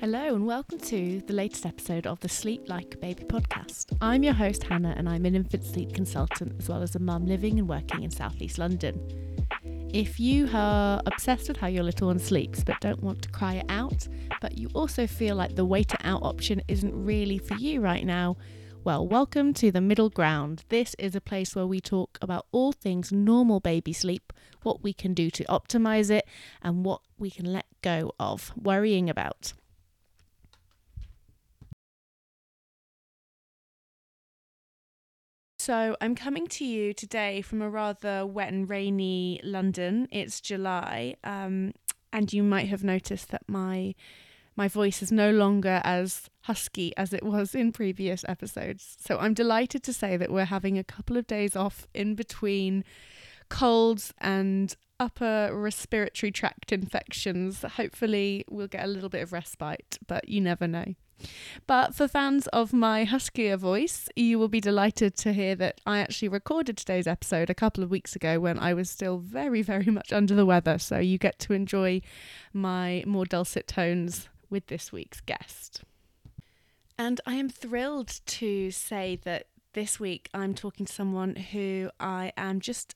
Hello, and welcome to the latest episode of the Sleep Like a Baby podcast. I'm your host, Hannah, and I'm an infant sleep consultant as well as a mum living and working in southeast London. If you are obsessed with how your little one sleeps but don't want to cry it out, but you also feel like the wait it out option isn't really for you right now, well, welcome to the middle ground. This is a place where we talk about all things normal baby sleep, what we can do to optimize it, and what we can let go of worrying about. So, I'm coming to you today from a rather wet and rainy London. It's July, um, and you might have noticed that my my voice is no longer as husky as it was in previous episodes. So, I'm delighted to say that we're having a couple of days off in between colds and upper respiratory tract infections. Hopefully, we'll get a little bit of respite, but you never know. But for fans of my huskier voice, you will be delighted to hear that I actually recorded today's episode a couple of weeks ago when I was still very, very much under the weather. So you get to enjoy my more dulcet tones with this week's guest. And I am thrilled to say that this week I'm talking to someone who I am just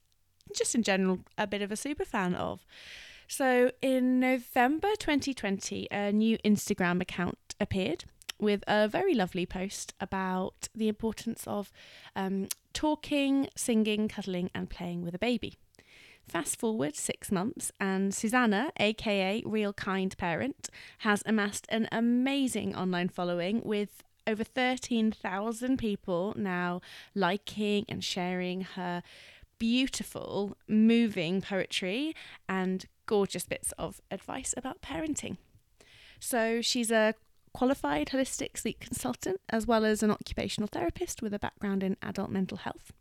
just in general a bit of a super fan of. So in November 2020, a new Instagram account appeared with a very lovely post about the importance of um, talking, singing, cuddling, and playing with a baby. Fast forward six months, and Susanna, aka Real Kind Parent, has amassed an amazing online following with over 13,000 people now liking and sharing her beautiful, moving poetry and gorgeous bits of advice about parenting. So she's a qualified holistic sleep consultant as well as an occupational therapist with a background in adult mental health.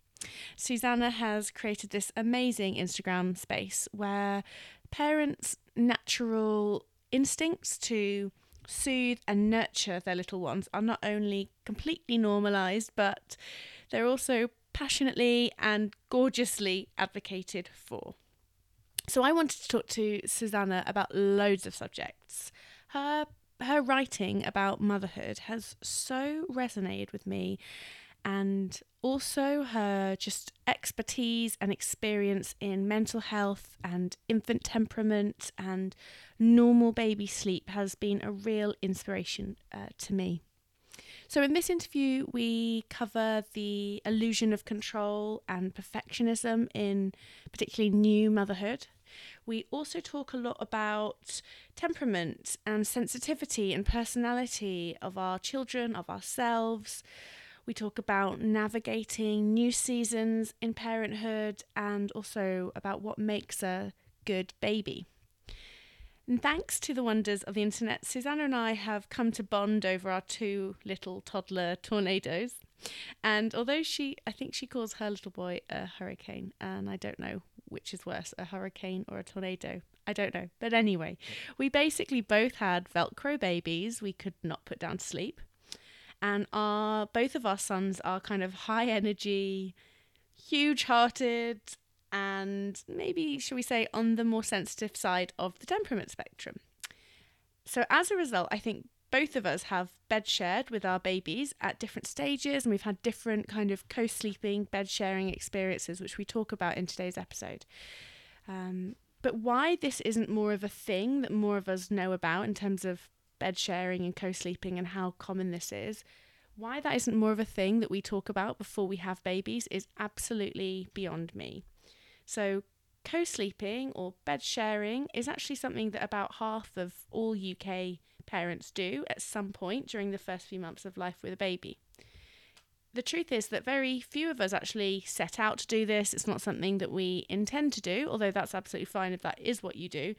Susanna has created this amazing Instagram space where parents' natural instincts to soothe and nurture their little ones are not only completely normalized, but they're also passionately and gorgeously advocated for. So I wanted to talk to Susanna about loads of subjects. Her her writing about motherhood has so resonated with me and also her just expertise and experience in mental health and infant temperament and normal baby sleep has been a real inspiration uh, to me. So, in this interview, we cover the illusion of control and perfectionism in particularly new motherhood. We also talk a lot about temperament and sensitivity and personality of our children, of ourselves. We talk about navigating new seasons in parenthood and also about what makes a good baby. And thanks to the wonders of the internet, Susanna and I have come to bond over our two little toddler tornadoes. And although she, I think she calls her little boy a hurricane, and I don't know which is worse, a hurricane or a tornado. I don't know. But anyway, we basically both had Velcro babies we could not put down to sleep. And our both of our sons are kind of high energy, huge hearted, and maybe, shall we say, on the more sensitive side of the temperament spectrum. So, as a result, I think both of us have bed shared with our babies at different stages, and we've had different kind of co sleeping, bed sharing experiences, which we talk about in today's episode. Um, but why this isn't more of a thing that more of us know about in terms of bed sharing and co sleeping and how common this is, why that isn't more of a thing that we talk about before we have babies is absolutely beyond me. So, co sleeping or bed sharing is actually something that about half of all UK parents do at some point during the first few months of life with a baby. The truth is that very few of us actually set out to do this. It's not something that we intend to do, although that's absolutely fine if that is what you do.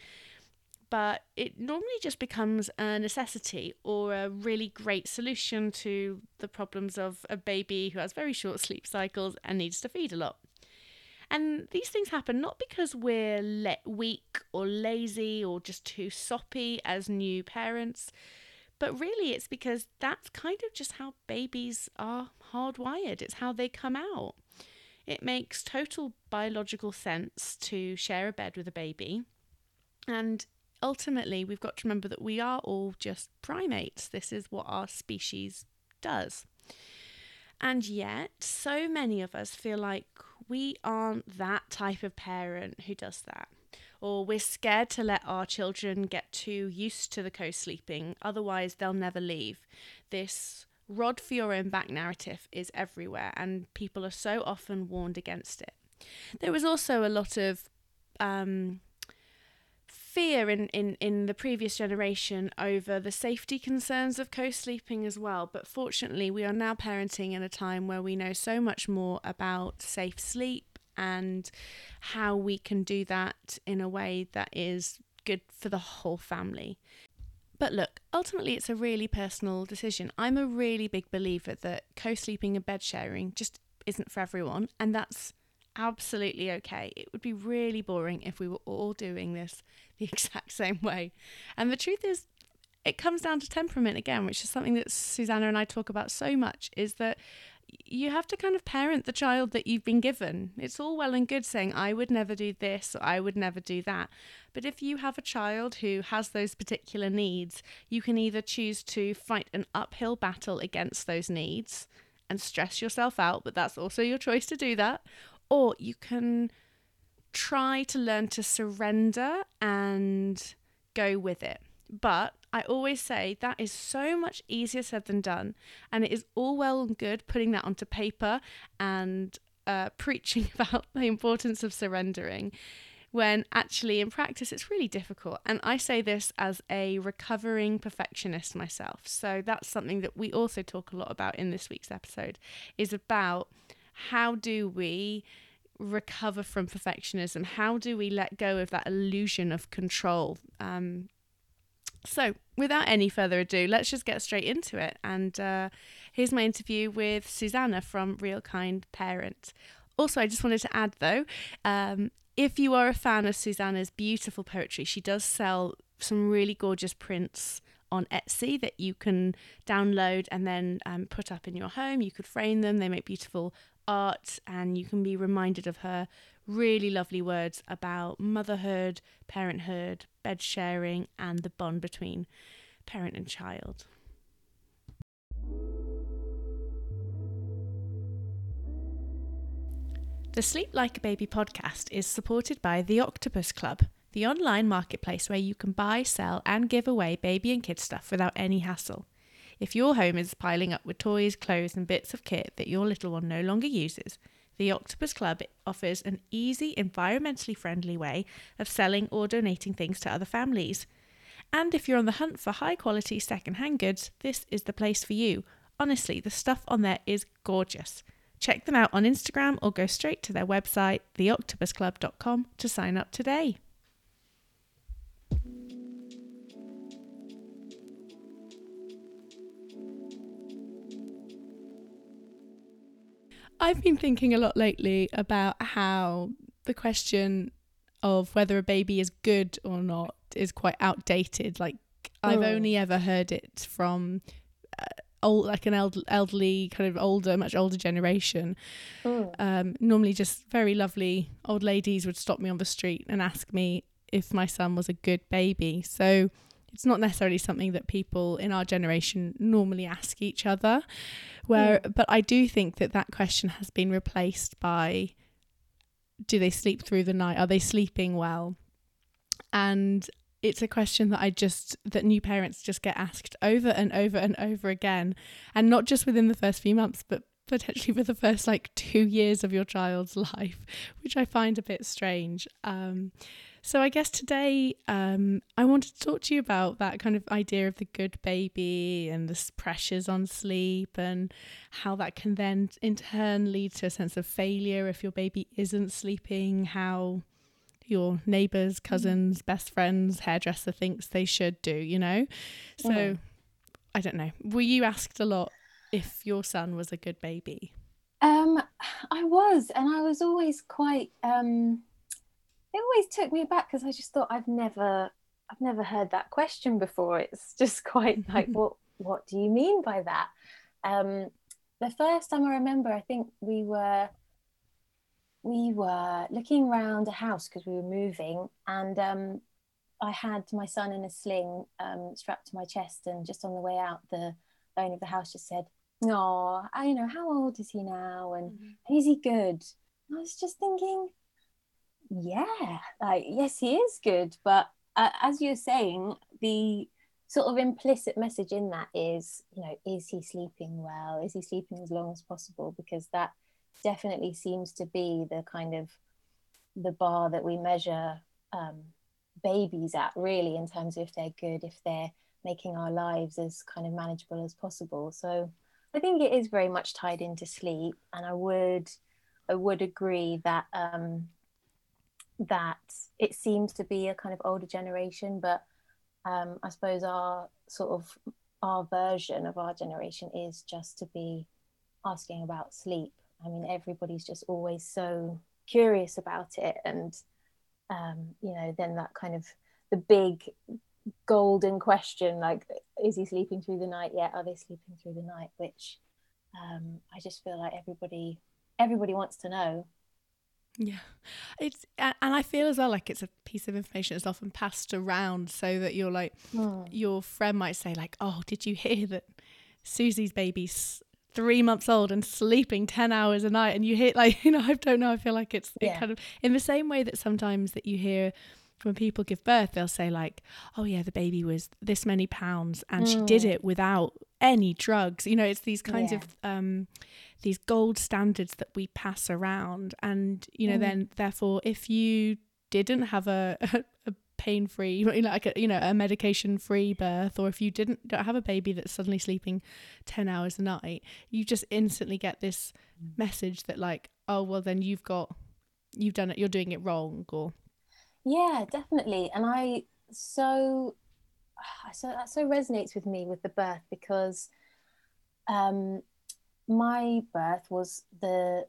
But it normally just becomes a necessity or a really great solution to the problems of a baby who has very short sleep cycles and needs to feed a lot. And these things happen not because we're le- weak or lazy or just too soppy as new parents, but really it's because that's kind of just how babies are hardwired, it's how they come out. It makes total biological sense to share a bed with a baby. And ultimately, we've got to remember that we are all just primates. This is what our species does. And yet, so many of us feel like we aren't that type of parent who does that. Or we're scared to let our children get too used to the co sleeping, otherwise, they'll never leave. This rod for your own back narrative is everywhere, and people are so often warned against it. There was also a lot of um, fear in, in, in the previous generation over the safety concerns of co sleeping as well. But fortunately, we are now parenting in a time where we know so much more about safe sleep and how we can do that in a way that is good for the whole family. But look, ultimately, it's a really personal decision. I'm a really big believer that co sleeping and bed sharing just isn't for everyone, and that's absolutely okay. It would be really boring if we were all doing this the exact same way. And the truth is, it comes down to temperament again, which is something that Susanna and I talk about so much, is that you have to kind of parent the child that you've been given. It's all well and good saying, I would never do this or I would never do that. But if you have a child who has those particular needs, you can either choose to fight an uphill battle against those needs and stress yourself out, but that's also your choice to do that, or you can try to learn to surrender and go with it. But I always say that is so much easier said than done. And it is all well and good putting that onto paper and uh, preaching about the importance of surrendering when actually in practice it's really difficult. And I say this as a recovering perfectionist myself. So that's something that we also talk a lot about in this week's episode is about how do we recover from perfectionism? How do we let go of that illusion of control? Um, so, without any further ado, let's just get straight into it. And uh, here's my interview with Susanna from Real Kind Parent. Also, I just wanted to add though, um, if you are a fan of Susanna's beautiful poetry, she does sell some really gorgeous prints on Etsy that you can download and then um, put up in your home. You could frame them, they make beautiful art, and you can be reminded of her really lovely words about motherhood, parenthood, bed sharing, and the bond between parent and child. The Sleep Like a Baby podcast is supported by The Octopus Club, the online marketplace where you can buy, sell, and give away baby and kid stuff without any hassle. If your home is piling up with toys, clothes, and bits of kit that your little one no longer uses, the Octopus Club offers an easy, environmentally friendly way of selling or donating things to other families. And if you're on the hunt for high quality second-hand goods, this is the place for you. Honestly, the stuff on there is gorgeous. Check them out on Instagram or go straight to their website, theoctopusclub.com, to sign up today. I've been thinking a lot lately about how the question of whether a baby is good or not is quite outdated. Like I've oh. only ever heard it from uh, old, like an eld- elderly, kind of older, much older generation. Oh. Um, normally, just very lovely old ladies would stop me on the street and ask me if my son was a good baby. So it's not necessarily something that people in our generation normally ask each other. Where mm. but i do think that that question has been replaced by do they sleep through the night? Are they sleeping well? And it's a question that i just that new parents just get asked over and over and over again. And not just within the first few months but potentially for the first like two years of your child's life which i find a bit strange. Um so I guess today um, I wanted to talk to you about that kind of idea of the good baby and the pressures on sleep and how that can then in turn lead to a sense of failure if your baby isn't sleeping, how your neighbors, mm. cousins, best friends, hairdresser thinks they should do, you know? So mm. I don't know. Were you asked a lot if your son was a good baby? Um, I was, and I was always quite um it always took me back because I just thought I've never I've never heard that question before. It's just quite like what what do you mean by that? Um, the first time I remember, I think we were we were looking around a house because we were moving, and um, I had my son in a sling um, strapped to my chest, and just on the way out, the owner of the house just said, "No, I you know how old is he now, and mm-hmm. is he good?" And I was just thinking, yeah, like yes, he is good, but uh, as you're saying, the sort of implicit message in that is, you know, is he sleeping well? Is he sleeping as long as possible? Because that definitely seems to be the kind of the bar that we measure um, babies at, really, in terms of if they're good, if they're making our lives as kind of manageable as possible. So I think it is very much tied into sleep, and I would I would agree that um, that it seems to be a kind of older generation, but um, I suppose our sort of our version of our generation is just to be asking about sleep. I mean, everybody's just always so curious about it, and um, you know, then that kind of the big golden question, like, is he sleeping through the night yet? Are they sleeping through the night? Which um, I just feel like everybody everybody wants to know yeah, it's and I feel as well like it's a piece of information that's often passed around, so that you're like, mm. your friend might say like, "Oh, did you hear that Susie's baby's three months old and sleeping ten hours a night?" And you hear like, you know, I don't know. I feel like it's yeah. it kind of in the same way that sometimes that you hear when people give birth, they'll say like, "Oh yeah, the baby was this many pounds and mm. she did hmm. it without any drugs." You know, it's these kinds yeah. of um, these gold standards that we pass around, and you know, mm. then therefore, if you didn't have a, a, pain free, you know, like a, you know, a medication free birth, or if you didn't don't have a baby that's suddenly sleeping ten hours a night, you just instantly get this mm. message that like, oh well, then you've got you've done it, you're doing it wrong, or yeah, definitely. And I so so that so resonates with me with the birth because um my birth was the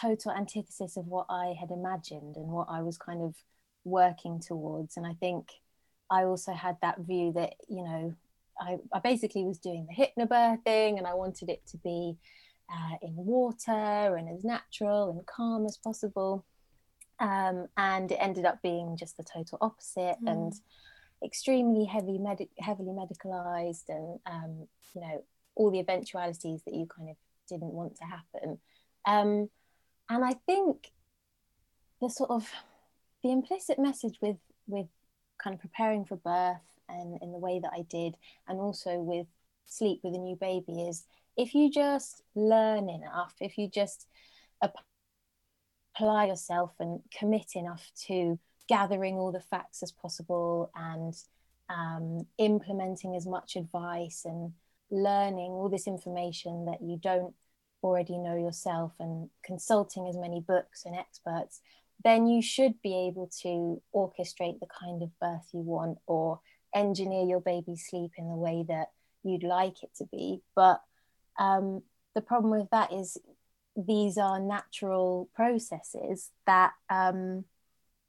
total antithesis of what I had imagined and what I was kind of working towards. And I think I also had that view that, you know, I, I basically was doing the hypnobirthing and I wanted it to be uh, in water and as natural and calm as possible. Um, and it ended up being just the total opposite mm. and extremely heavy med- heavily medicalized and um, you know all the eventualities that you kind of didn't want to happen um, and i think the sort of the implicit message with with kind of preparing for birth and in the way that i did and also with sleep with a new baby is if you just learn enough if you just apply yourself and commit enough to gathering all the facts as possible and um, implementing as much advice and learning all this information that you don't already know yourself and consulting as many books and experts, then you should be able to orchestrate the kind of birth you want or engineer your baby's sleep in the way that you'd like it to be. But um, the problem with that is these are natural processes that um,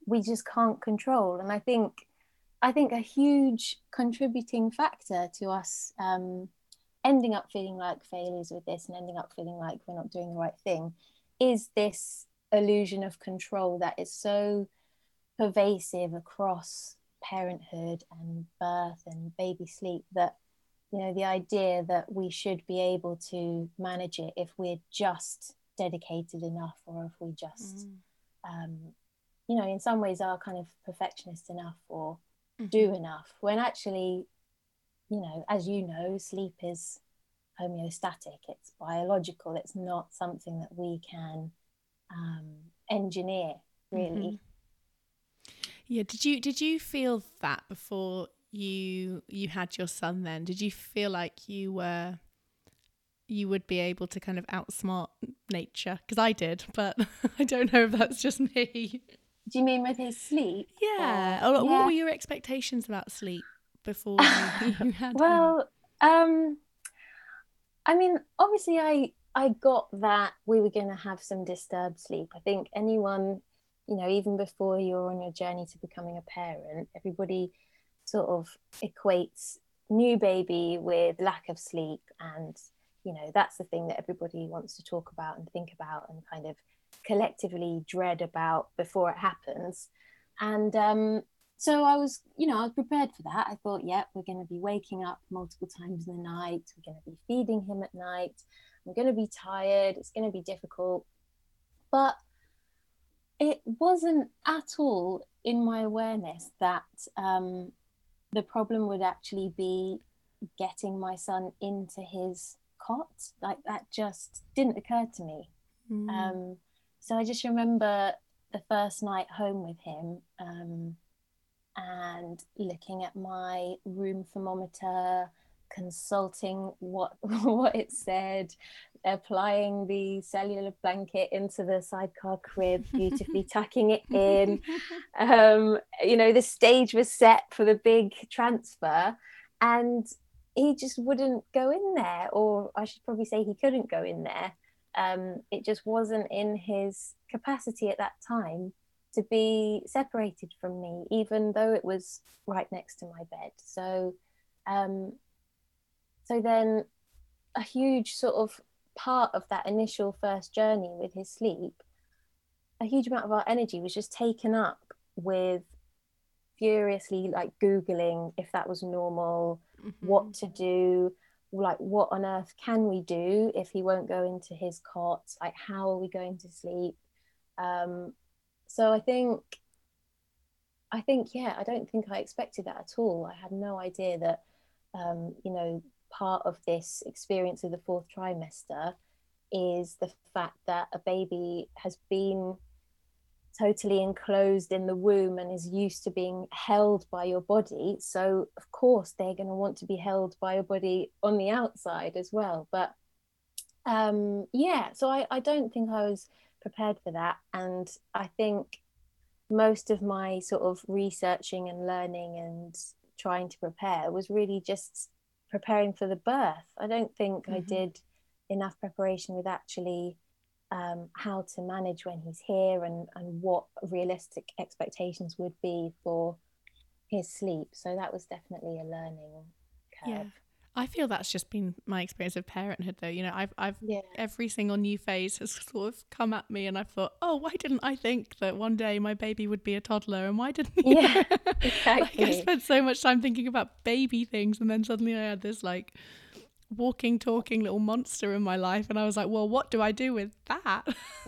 we just can't control. And I think I think a huge contributing factor to us um, ending up feeling like failures with this and ending up feeling like we're not doing the right thing is this illusion of control that is so pervasive across parenthood and birth and baby sleep that you know the idea that we should be able to manage it if we're just dedicated enough or if we just mm. um, you know in some ways are kind of perfectionist enough or mm-hmm. do enough when actually you know as you know sleep is homeostatic it's biological it's not something that we can um, engineer really mm-hmm. yeah did you did you feel that before you you had your son then did you feel like you were you would be able to kind of outsmart nature because I did, but I don't know if that's just me. Do you mean with his sleep? Yeah. Or, yeah. What were your expectations about sleep before you, you had? well, um, I mean, obviously, I I got that we were going to have some disturbed sleep. I think anyone, you know, even before you're on your journey to becoming a parent, everybody sort of equates new baby with lack of sleep and you know that's the thing that everybody wants to talk about and think about and kind of collectively dread about before it happens and um, so I was, you know, I was prepared for that. I thought, yeah, we're going to be waking up multiple times in the night. We're going to be feeding him at night. I'm going to be tired. It's going to be difficult. But it wasn't at all in my awareness that um, the problem would actually be getting my son into his cot. Like that just didn't occur to me. Mm. Um, so I just remember the first night home with him um, and looking at my room thermometer, consulting what what it said, applying the cellular blanket into the sidecar crib, beautifully tucking it in. Um, you know, the stage was set for the big transfer, and he just wouldn't go in there, or I should probably say he couldn't go in there. Um, it just wasn't in his capacity at that time to be separated from me, even though it was right next to my bed. So, um, so then a huge sort of part of that initial first journey with his sleep, a huge amount of our energy was just taken up with furiously like Googling if that was normal, mm-hmm. what to do, like what on earth can we do if he won't go into his cot, like how are we going to sleep? Um, so I think, I think, yeah, I don't think I expected that at all. I had no idea that, um, you know, part of this experience of the fourth trimester is the fact that a baby has been totally enclosed in the womb and is used to being held by your body. So, of course, they're going to want to be held by your body on the outside as well. But um, yeah, so I, I don't think I was prepared for that. And I think most of my sort of researching and learning and trying to prepare was really just preparing for the birth. I don't think mm-hmm. I did enough preparation with actually um, how to manage when he's here and, and what realistic expectations would be for his sleep. So that was definitely a learning curve. Yeah. I feel that's just been my experience of parenthood, though. You know, I've, I've yeah. every single new phase has sort of come at me, and I've thought, oh, why didn't I think that one day my baby would be a toddler, and why didn't? Yeah, exactly. like I spent so much time thinking about baby things, and then suddenly I had this like walking, talking little monster in my life, and I was like, well, what do I do with that?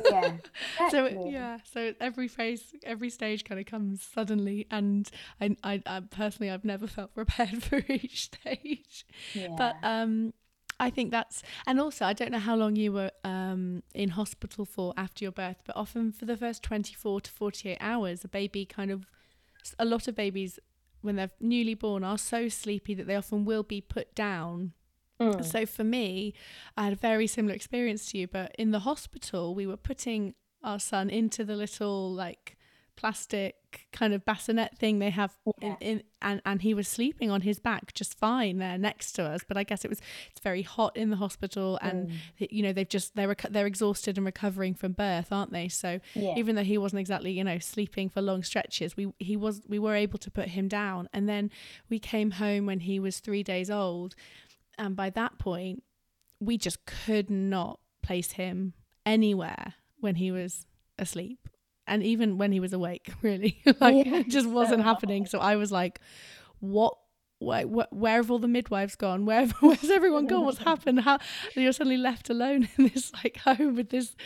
Yeah. so yeah, so every phase, every stage kind of comes suddenly, and I, I, I personally, I've never felt prepared for each stage. Yeah. But um, I think that's, and also I don't know how long you were um in hospital for after your birth, but often for the first twenty four to forty eight hours, a baby kind of, a lot of babies when they're newly born are so sleepy that they often will be put down Mm. So for me, I had a very similar experience to you, but in the hospital, we were putting our son into the little like plastic kind of bassinet thing they have yeah. in, in, and and he was sleeping on his back just fine there next to us but i guess it was it's very hot in the hospital and mm. you know they've just they're they're exhausted and recovering from birth aren't they so yeah. even though he wasn't exactly you know sleeping for long stretches we he was we were able to put him down and then we came home when he was 3 days old and by that point, we just could not place him anywhere when he was asleep. And even when he was awake, really, like yeah, it just wasn't happening. So I was like, what where, where have all the midwives gone? Where where's everyone gone? What's happened? How you're suddenly left alone in this like home with this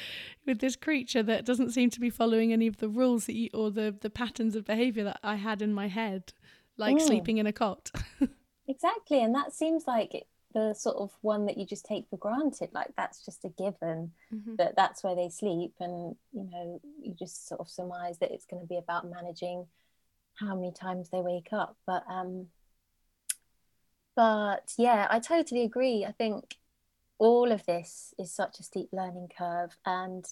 with this creature that doesn't seem to be following any of the rules that you, or the the patterns of behavior that I had in my head, like mm. sleeping in a cot. exactly, and that seems like the sort of one that you just take for granted like that's just a given mm-hmm. that that's where they sleep. And you know you just sort of surmise that it's going to be about managing how many times they wake up. But um but yeah i totally agree. I think all of this is such a steep learning curve. And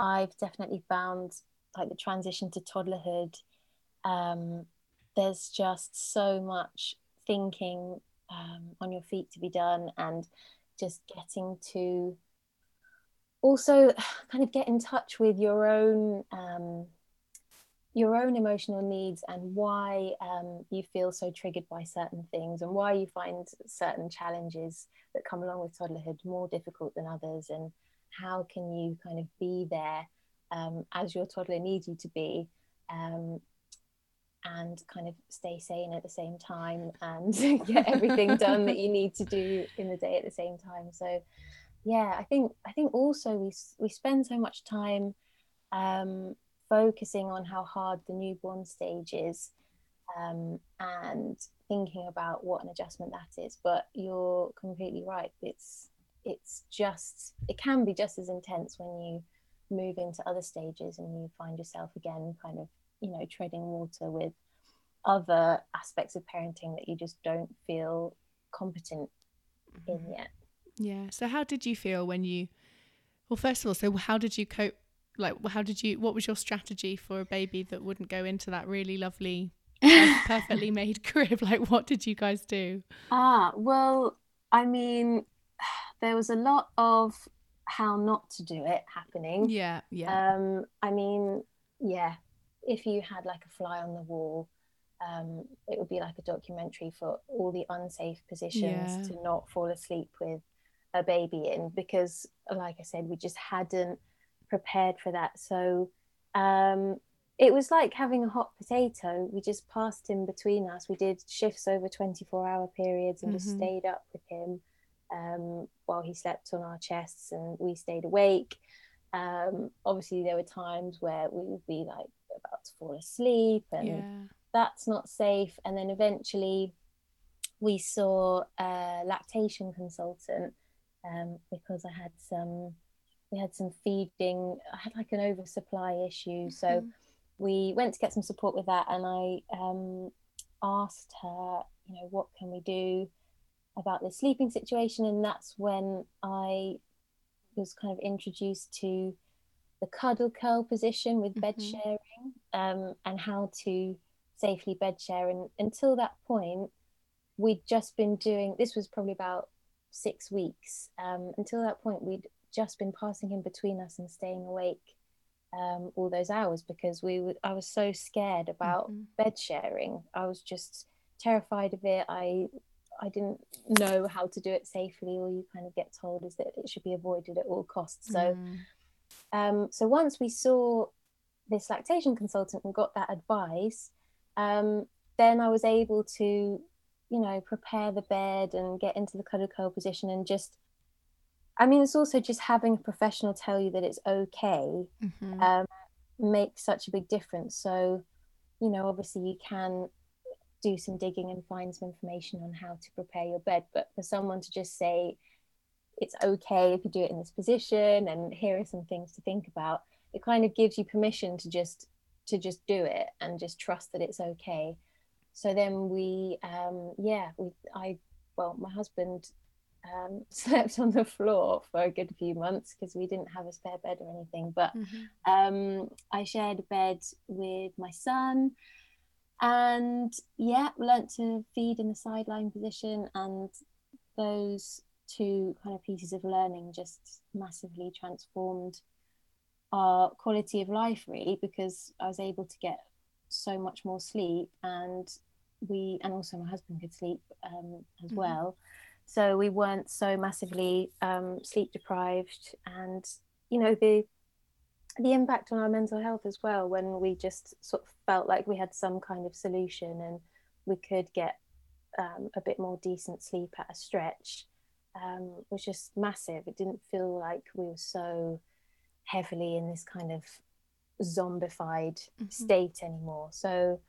i've definitely found like the transition to toddlerhood um there's just so much thinking um, on your feet to be done and just getting to also kind of get in touch with your own um, your own emotional needs and why um, you feel so triggered by certain things and why you find certain challenges that come along with toddlerhood more difficult than others and how can you kind of be there um, as your toddler needs you to be um, and kind of stay sane at the same time and get everything done that you need to do in the day at the same time. So yeah i think i think also we we spend so much time um, focusing on how hard the newborn stage is um, and thinking about what an adjustment that is. But you're completely right. It's it's just it can be just as intense when you move into other stages and you find yourself again kind of you know treading water with other aspects of parenting that you just don't feel competent in mm-hmm. yet. Yeah so how did you feel when you well first of all so how did you cope like how did you what was your strategy for a baby that wouldn't go into that really lovely perfectly made crib? Like what did you guys do? Ah well i mean there was a lot of how not to do it happening. Yeah yeah. Um i mean yeah if you had like a fly on the wall um it would be like a documentary for all the unsafe positions yeah. to not fall asleep with a baby in because like i said we just hadn't prepared for that. So um, it was like having a hot potato. We just passed him between us. We did shifts over 24 hour periods and mm-hmm. just stayed up with him um, while he slept on our chests and we stayed awake. Um, obviously, there were times where we would be like about to fall asleep and yeah. that's not safe. And then eventually we saw a lactation consultant um, because I had some we had some feeding i had like an oversupply issue so mm-hmm. we went to get some support with that and i um, asked her you know what can we do about this sleeping situation and that's when i was kind of introduced to the cuddle curl position with bed mm-hmm. sharing um, and how to safely bed share and until that point we'd just been doing this was probably about six weeks um, until that point we'd just been passing him between us and staying awake um, all those hours because we were, I was so scared about mm-hmm. bed sharing. I was just terrified of it. I I didn't know how to do it safely. All you kind of get told is that it should be avoided at all costs. So, mm. Um, so once we saw this lactation consultant and got that advice, um, then I was able to, you know, prepare the bed and get into the cuddle curl position and just I mean, it's also just having a professional tell you that it's okay mm-hmm. um, makes such a big difference. So, you know, obviously you can do some digging and find some information on how to prepare your bed, but for someone to just say it's okay if you do it in this position and here are some things to think about, it kind of gives you permission to just to just do it and just trust that it's okay. So then we, um, yeah, we, I, well, my husband um, slept on the floor for a good few months because we didn't have a spare bed or anything. But mm-hmm. um, I shared a bed with my son and yeah, learnt to feed in the sideline position. And those two kind of pieces of learning just massively transformed our quality of life, really, because I was able to get so much more sleep and we and also my husband could sleep um, as mm-hmm. well so we weren't so massively um, sleep deprived and you know the the impact on our mental health as well when we just sort of felt like we had some kind of solution and we could get um, a bit more decent sleep at a stretch um, was just massive it didn't feel like we were so heavily in this kind of zombified mm-hmm. state anymore so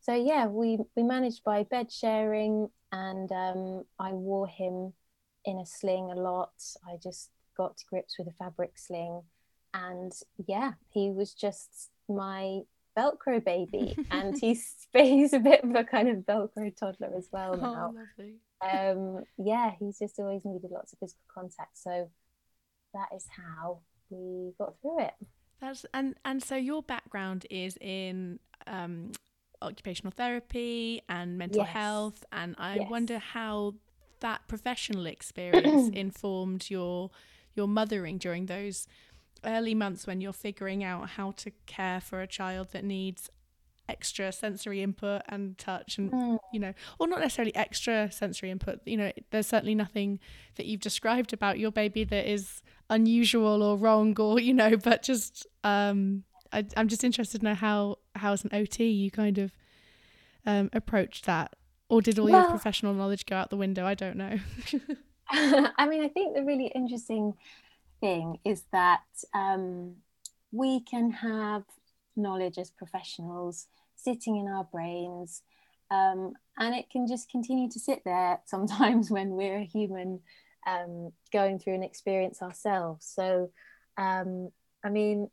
so yeah we we managed by bed sharing and um, I wore him in a sling a lot. I just got to grips with a fabric sling, and yeah, he was just my Velcro baby, and he's he's a bit of a kind of Velcro toddler as well oh, now. Oh, um, yeah, he's just always needed lots of physical contact, so that is how we got through it. That's and and so your background is in um, occupational therapy and mental yes. health and I yes. wonder how that professional experience informed your your mothering during those early months when you're figuring out how to care for a child that needs extra sensory input and touch and mm. you know or not necessarily extra sensory input you know there's certainly nothing that you've described about your baby that is unusual or wrong or you know but just um I, am just interested to know how how as an OT you kind of um, approached that, or did all well, your professional knowledge go out the window? I don't know. I mean, I think the really interesting thing is that um, we can have knowledge as professionals sitting in our brains. Um, and it can just continue to sit there sometimes when we're a human um, going through an experience ourselves. So, um, I mean,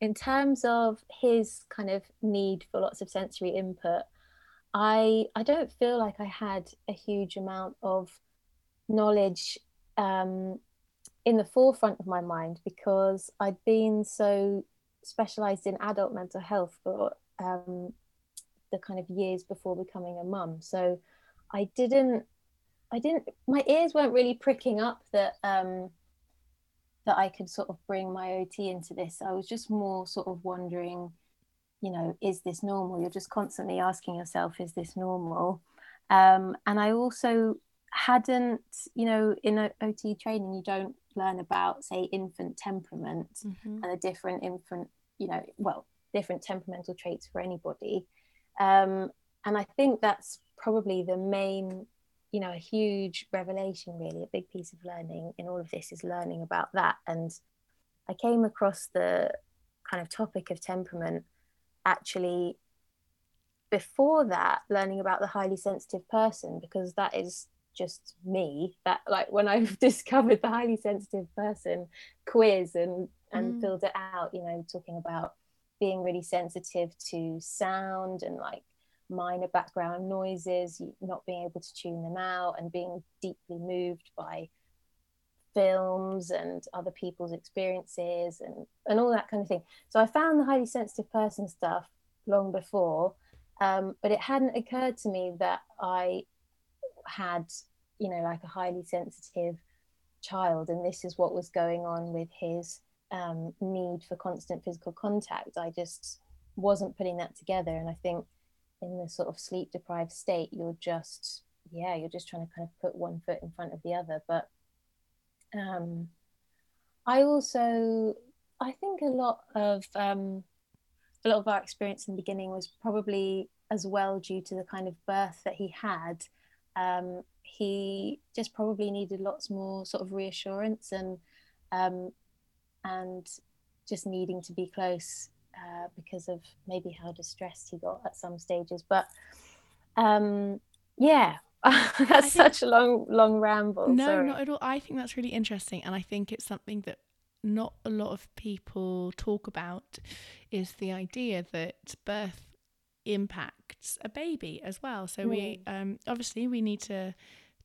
in terms of his kind of need for lots of sensory input, I I don't feel like I had a huge amount of knowledge um, in the forefront of my mind because I'd been so specialized in adult mental health for um, the kind of years before becoming a mum. So I didn't, I didn't, my ears weren't really pricking up that um, that I could sort of bring my OT into this. I was just more sort of wondering, you know, is this normal? You're just constantly asking yourself, is this normal? Um, and I also hadn't, you know, in OT training, you don't learn about, say, infant temperament mm-hmm. and the different infant, you know, well, different temperamental traits for anybody. Um, and I think that's probably the main, you know, a huge revelation, really, a big piece of learning in all of this is learning about that. And I came across the kind of topic of temperament actually before that, learning about the highly sensitive person, because that is just me that like when I've discovered the highly sensitive person quiz and and mm. filled it out, you know, talking about being really sensitive to sound and like minor background noises, not being able to tune them out, and being deeply moved by films and other people's experiences and and all that kind of thing. So I found the highly sensitive person stuff long before, um, but it hadn't occurred to me that I had you know like a highly sensitive child and this is what was going on with his um, need for constant physical contact. I just wasn't putting that together and i think in the sort of sleep deprived state you're just yeah you're just trying to kind of put one foot in front of the other. But um, i also i think a lot of um, a lot of our experience in the beginning was probably as well due to the kind of birth that he had um, he just probably needed lots more sort of reassurance and um, and just needing to be close uh, because of maybe how distressed he got at some stages. But um, yeah, that's think, such a long long ramble. No, Sorry. not at all. I think that's really interesting, and I think it's something that not a lot of people talk about is the idea that birth impacts a baby as well. So mm. we um, obviously we need to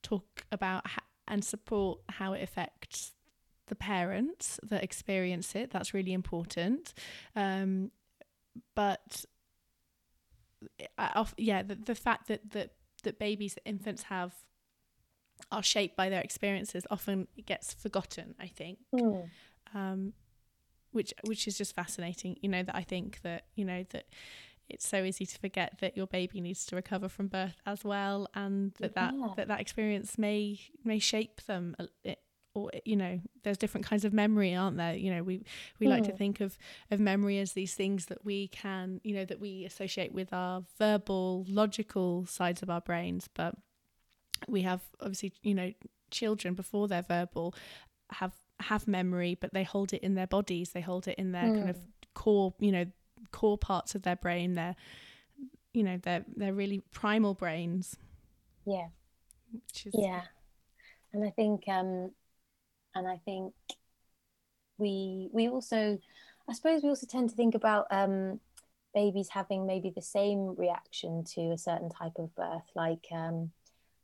talk about ha- and support how it affects the parents that experience it. That's really important. Um, but I, yeah, the, the fact that, that that babies, that infants have are shaped by their experiences often gets forgotten. I think. Mm. Um, which which is just fascinating. You know that I think that you know that it's so easy to forget that your baby needs to recover from birth as well and that that, yeah. that, that experience may may shape them it, or you know there's different kinds of memory aren't there you know we we mm. like to hmm. think of of memory as these things that we can you know that we associate with our verbal logical sides of our brains but we have obviously you know children before they're verbal have have memory but they hold it in their bodies they hold it in their mm. kind of hmm. core you know core parts of their brain they're you know they're they're really primal brains. Yeah. Which is yeah. And i think um and i think we we also i suppose we also tend to think about um babies having maybe the same reaction to a certain type of birth. Like um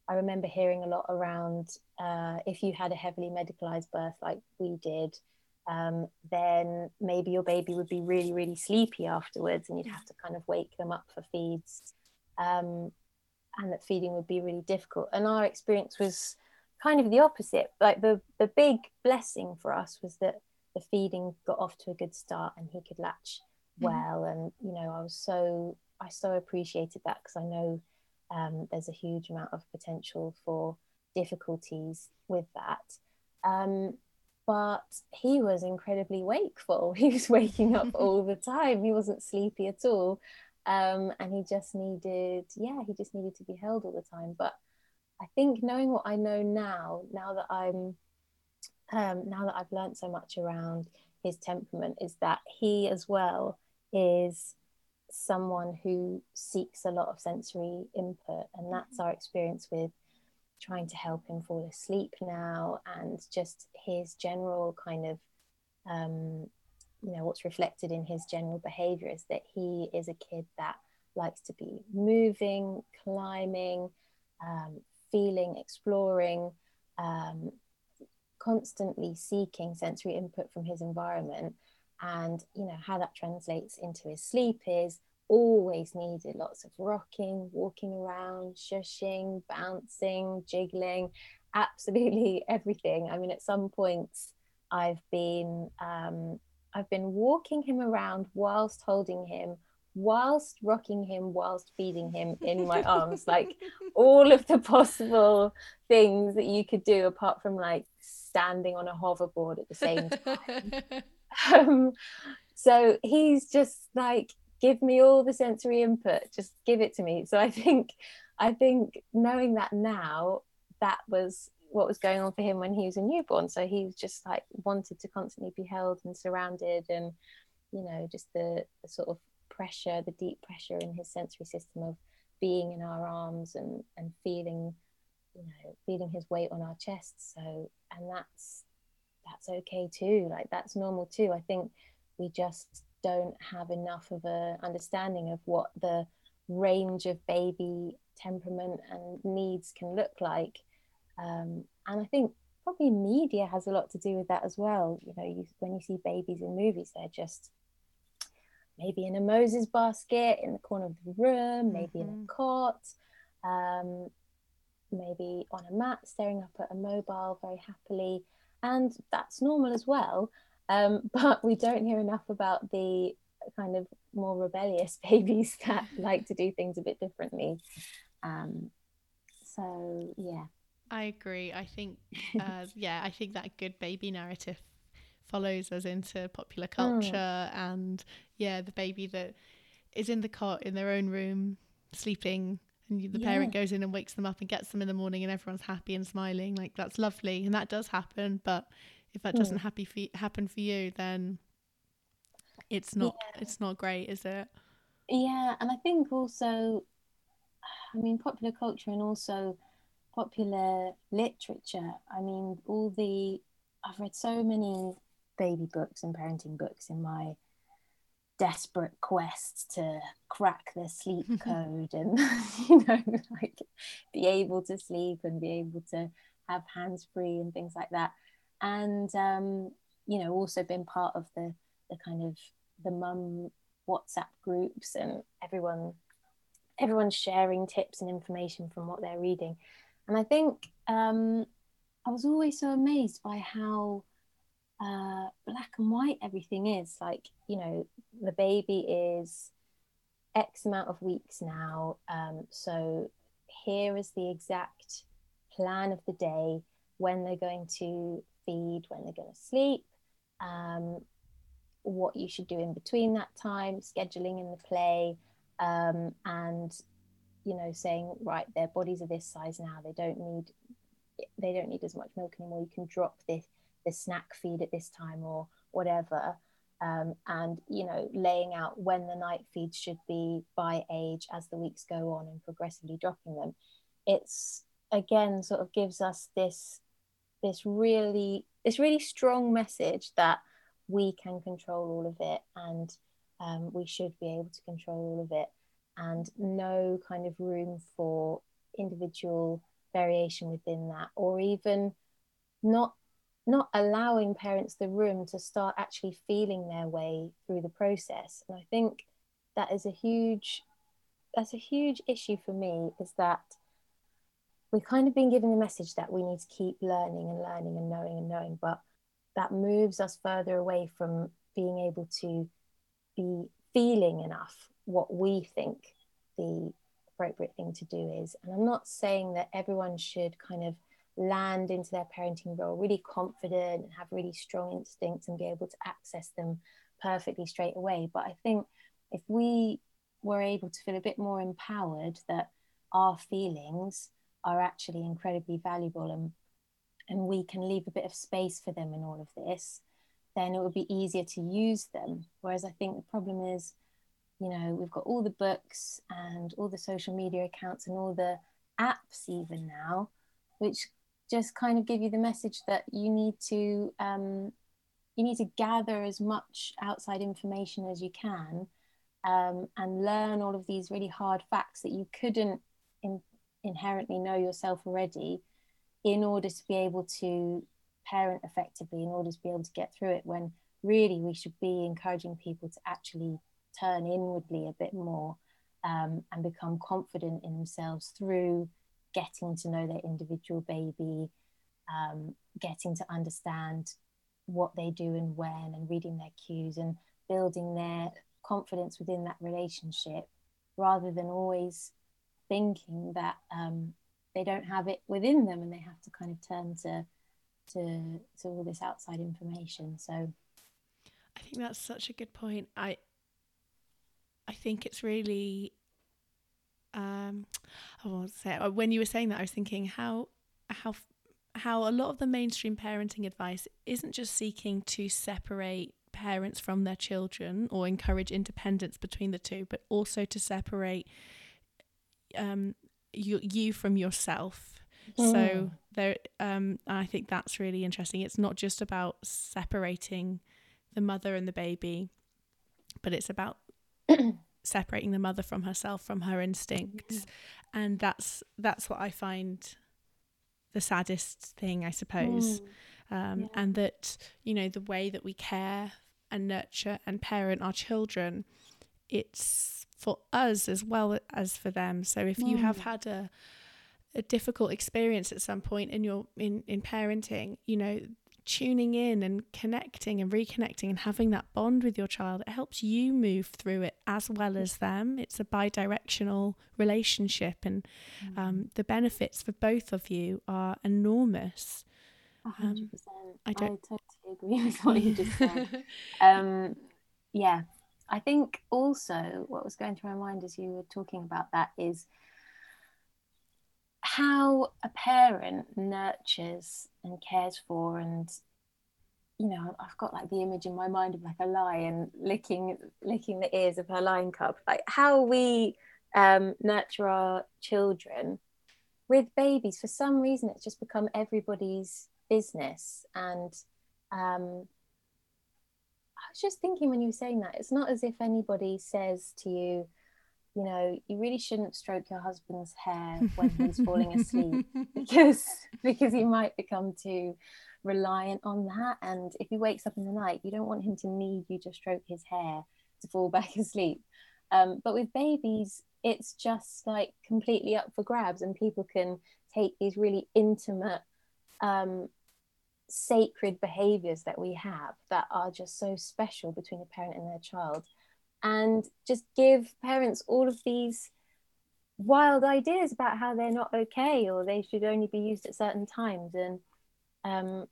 I remember hearing a lot around uh, if you had a heavily medicalized birth like we did, um, then maybe your baby would be really, really sleepy afterwards, and you'd have to kind of wake them up for feeds, um, and that feeding would be really difficult. And our experience was kind of the opposite. Like the the big blessing for us was that the feeding got off to a good start, and he could latch mm. well. Mm. And you know, I was so I so appreciated that because I know um, there's a huge amount of potential for difficulties with that. Um, but he was incredibly wakeful. He was waking up all the time. He wasn't sleepy at all. um, and he just needed yeah he just needed to be held all the time but i think knowing what i know now now that i'm um, now that i've learned so much around his temperament is that he as well is someone who seeks a lot of sensory input and that's our experience with trying to help him fall asleep now and just his general kind of um, you know what's reflected in his general behavior is that he is a kid that likes to be moving climbing um, feeling exploring um, constantly seeking sensory input from his environment. And you know how that translates into his sleep is always needed lots of rocking walking around shushing bouncing jiggling absolutely everything i mean at some points i've been um, I've been walking him around whilst holding him, whilst rocking him, whilst feeding him in my arms, like all of the possible things that you could do apart from like standing on a hoverboard at the same time. um, so he's just like, give me all the sensory input, just give it to me. So I think, I think knowing that now, that was what was going on for him when he was a newborn. So he was just like wanted to constantly be held and surrounded, and you know, just the, the sort of pressure, the deep pressure in his sensory system of being in our arms and and feeling, you know, feeling his weight on our chests. So and that's that's okay too. Like that's normal too. I think we just don't have enough of a understanding of what the range of baby temperament and needs can look like um, and I think probably media has a lot to do with that as well. You know, you, when you see babies in movies, they're just maybe in a Moses basket in the corner of the room, maybe mm-hmm. in a mm-hmm. cot, um, maybe on a mat staring up at a mobile very happily. And that's normal as well. Um, but we don't hear enough about the kind of more rebellious babies that like to do things a bit differently. Um, so, yeah. I agree. I think, uh, yeah, I think that good baby narrative follows us into popular mm. culture, mm. and yeah, the baby that is in the cot in their own room sleeping, and the yeah. parent goes in and wakes them up and gets them in the morning, and everyone's happy and smiling. Like that's lovely, and that does happen. But if that doesn't mm. happy for, happen for you, then it's not yeah. it's not great, is it? Yeah, and I think also, I mean, popular culture and also popular literature. I mean, all the I've read so many baby books and parenting books in my desperate quest to crack the sleep code and you know like be able to sleep and be able to have hands free and things like that and um you know also been part of the the kind of the mum whatsapp groups and everyone everyone's sharing tips and information from what they're reading and I think um, I was always so amazed by how uh, black and white everything is. Like, you know, the baby is X amount of weeks now. Um, so here is the exact plan of the day when they're going to feed, when they're going to sleep, um, what you should do in between that time, scheduling in the play, um, and you know saying right their bodies are this size now. They don't need they don't need as much milk anymore. You can drop this the snack feed at this time or whatever. Um, and you know laying out when the night feeds should be by age as the weeks go on and progressively dropping them. It's again sort of gives us this this really this really strong message that we can control all of it and um, we should be able to control all of it and no kind of room for individual variation within that or even not not allowing parents the room to start actually feeling their way through the process. And i think that is a huge that's a huge issue for me is that we've kind of been given the message that we need to keep learning and learning and knowing and knowing but that moves us further away from being able to be feeling enough what we think the appropriate thing to do is. And I'm not saying that everyone should kind of land into their parenting role really confident and have really strong instincts and be able to access them perfectly straight away. But I think if we we're able to feel a bit more empowered that our feelings are actually incredibly valuable and and we can leave a bit of space for them in all of this, then it would be easier to use them. Whereas I think the problem is, you know, we've got all the books and all the social media accounts and all the apps even now, which just kind of give you the message that you need to um, you need to gather as much outside information as you can um, and learn all of these really hard facts that you couldn't in, inherently know yourself already in order to be able to parent effectively in order to be able to get through it when really we should be encouraging people to actually turn inwardly a bit more um, and become confident in themselves through getting to know their individual baby um, getting to understand what they do and when and reading their cues and building their confidence within that relationship rather than always thinking that um, they don't have it within them and they have to kind of turn to to to all this outside information. So i think that's such a good point. I i think it's really um i won't say uh, when you were saying that i was thinking how how how a lot of the mainstream parenting advice isn't just seeking to separate parents from their children or encourage independence between the two, but also to separate um, you, you from yourself. Mm. So there, um, I think that's really interesting. It's not just about separating the mother and the baby, but it's about separating the mother from herself, from her instincts, mm. and that's that's what I find the saddest thing, I suppose. Mm. Um, yeah. And that you know the way that we care and nurture and parent our children, it's for us as well as for them. So if mm. you have mm. had a a difficult experience at some point in your in in parenting, you know, tuning in and connecting and reconnecting and having that bond with your child, it helps you move through it as well as them. It's a bi-directional relationship, and mm. um, the benefits for both of you are enormous. Um, I don't I totally agree with what you just said. um, yeah, I think also what was going through my mind as you were talking about that is how a parent nurtures and cares for and you know i've got like the image in my mind of like a lion licking licking the ears of her lion cub like how we um, nurture our children with babies for some reason it's just become everybody's business. And um, was just thinking when you were saying that, it's not as if anybody says to you, you know, you really shouldn't stroke your husband's hair when he's falling asleep because because he might become too reliant on that. And if he wakes up in the night, you don't want him to need you to stroke his hair to fall back asleep. Um, but with babies, it's just like completely up for grabs, and people can take these really intimate um, sacred behaviors that we have that are just so special between a parent and their child. And just give parents all of these wild ideas about how they're not okay or they should only be used at certain times. And um,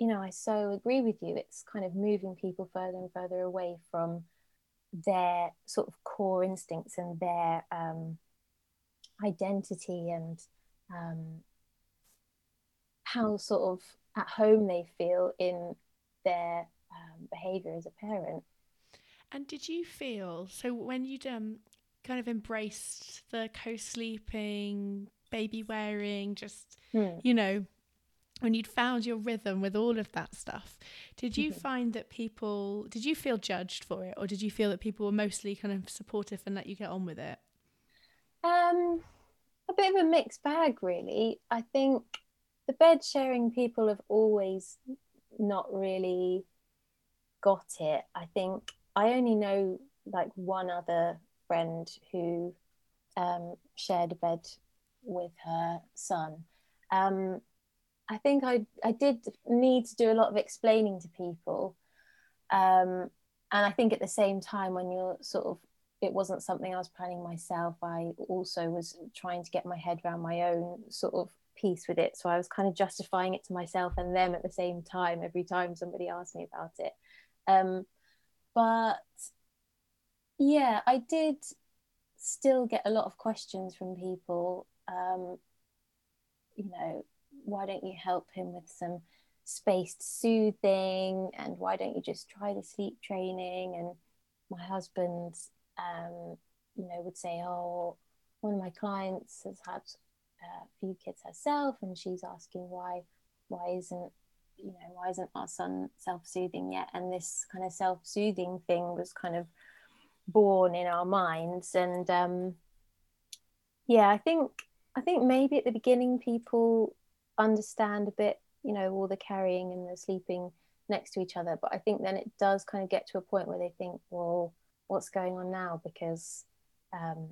you know i so agree with you. It's kind of moving people further and further away from their sort of core instincts and their um, identity and um, how sort of at home they feel in their um, behavior as a parent. And did you feel so when you'd um, kind of embraced the co sleeping, baby wearing, just, hmm. you know, when you'd found your rhythm with all of that stuff, did you mm-hmm. find that people, did you feel judged for it or did you feel that people were mostly kind of supportive and let you get on with it? Um, a bit of a mixed bag, really. I think the bed sharing people have always not really got it. I think I only know like one other friend who um, shared a bed with her son. Um, I think I I did need to do a lot of explaining to people, um, and I think at the same time when you're sort of it wasn't something I was planning myself. I also was trying to get my head around my own sort of piece with it. So I was kind of justifying it to myself and them at the same time every time somebody asked me about it. Um, but yeah, I did. still get a lot of questions from people. Um, you know, why don't you help him with some spaced soothing? And why don't you just try the sleep training? And my husband, um, you know, would say, oh, one of my clients has had a few kids herself, and she's asking why, why isn't you know why isn't our son self-soothing yet? And this kind of self-soothing thing was kind of born in our minds. And um yeah i think i think maybe at the beginning people understand a bit you know all the carrying and the sleeping next to each other. But i think then it does kind of get to a point where they think well what's going on now? Because um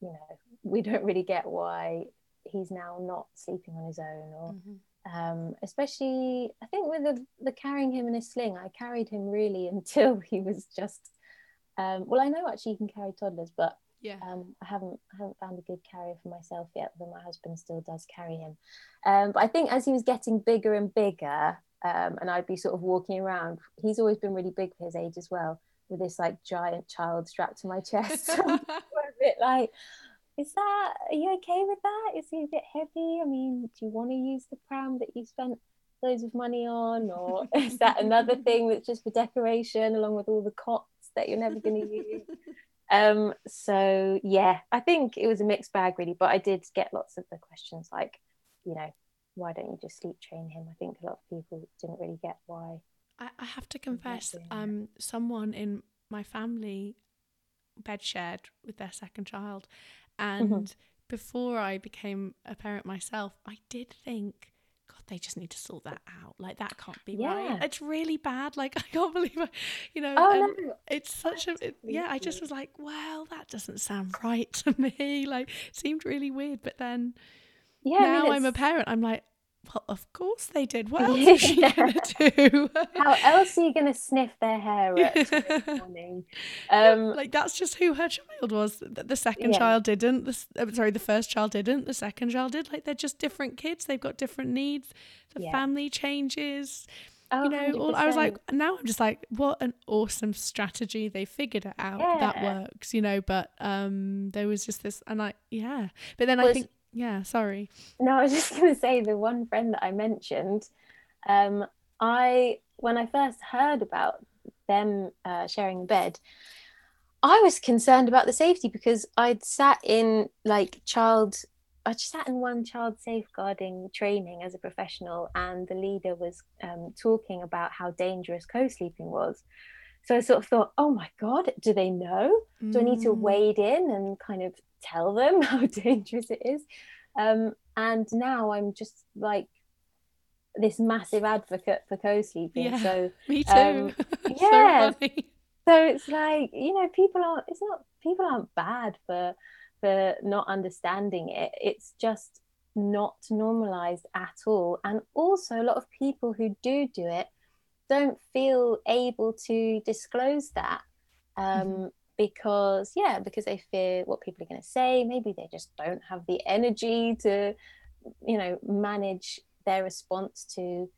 you know we don't really get why he's now not sleeping on his own or mm-hmm. um especially i think with the, the carrying him in a sling i carried him really until he was just um, well, I know actually you can carry toddlers, but yeah, um, I haven't I haven't found a good carrier for myself yet. Though my husband still does carry him. Um, but I think as he was getting bigger and bigger, um, and I'd be sort of walking around, he's always been really big for his age as well, with this like giant child strapped to my chest. a bit like, is that are you okay with that? Is he a bit heavy? I mean, do you want to use the pram that you spent loads of money on, or is that another thing that's just for decoration along with all the cots that you're never going to use. Um, so yeah, I think it was a mixed bag really, but I did get lots of the questions like, you know, why don't you just sleep train him? I think a lot of people didn't really get why. I, I have to confess, um, someone in my family bed shared with their second child, and mm-hmm. before I became a parent myself, I did think God, they just need to sort that out. Like that can't be yeah. right. It's really bad. Like I can't believe, I, you know, oh, um, no. it's such a it, yeah. I just was like, well, that doesn't sound right to me. Like it seemed really weird. But then yeah, now I mean, I'm a parent. I'm like, well, of course they did. What else is she gonna do? How else are you gonna sniff their hair at morning? Um, like that's just who her child was. The, second yeah. child didn't. The uh, sorry, the first child didn't. The second child did. Like they're just different kids. They've got different needs. The yeah. family changes. Oh, you know, all, I was like, now I'm just like, what an awesome strategy. They figured it out. Yeah. That works, you know. But um, there was just this, and I, yeah. But then I think yeah sorry. No i was just going to say the one friend that i mentioned um i when i first heard about them uh, sharing a bed i was concerned about the safety because i'd sat in like child i sat in one child safeguarding training as a professional and the leader was um, talking about how dangerous co-sleeping was so I sort of thought, oh my God, do they know? Do I need to mm. wade in and kind of tell them how dangerous it is? Um, and now I'm just like this massive advocate for co-sleeping. Yeah, so me too. Um, yeah. so, so it's like, you know, people aren't it's not people aren't bad for for not understanding it. It's just not normalized at all. And also a lot of people who do do it don't feel able to disclose that um, mm-hmm. because yeah because they fear what people are going to say. Maybe they just don't have the energy to you know manage their response to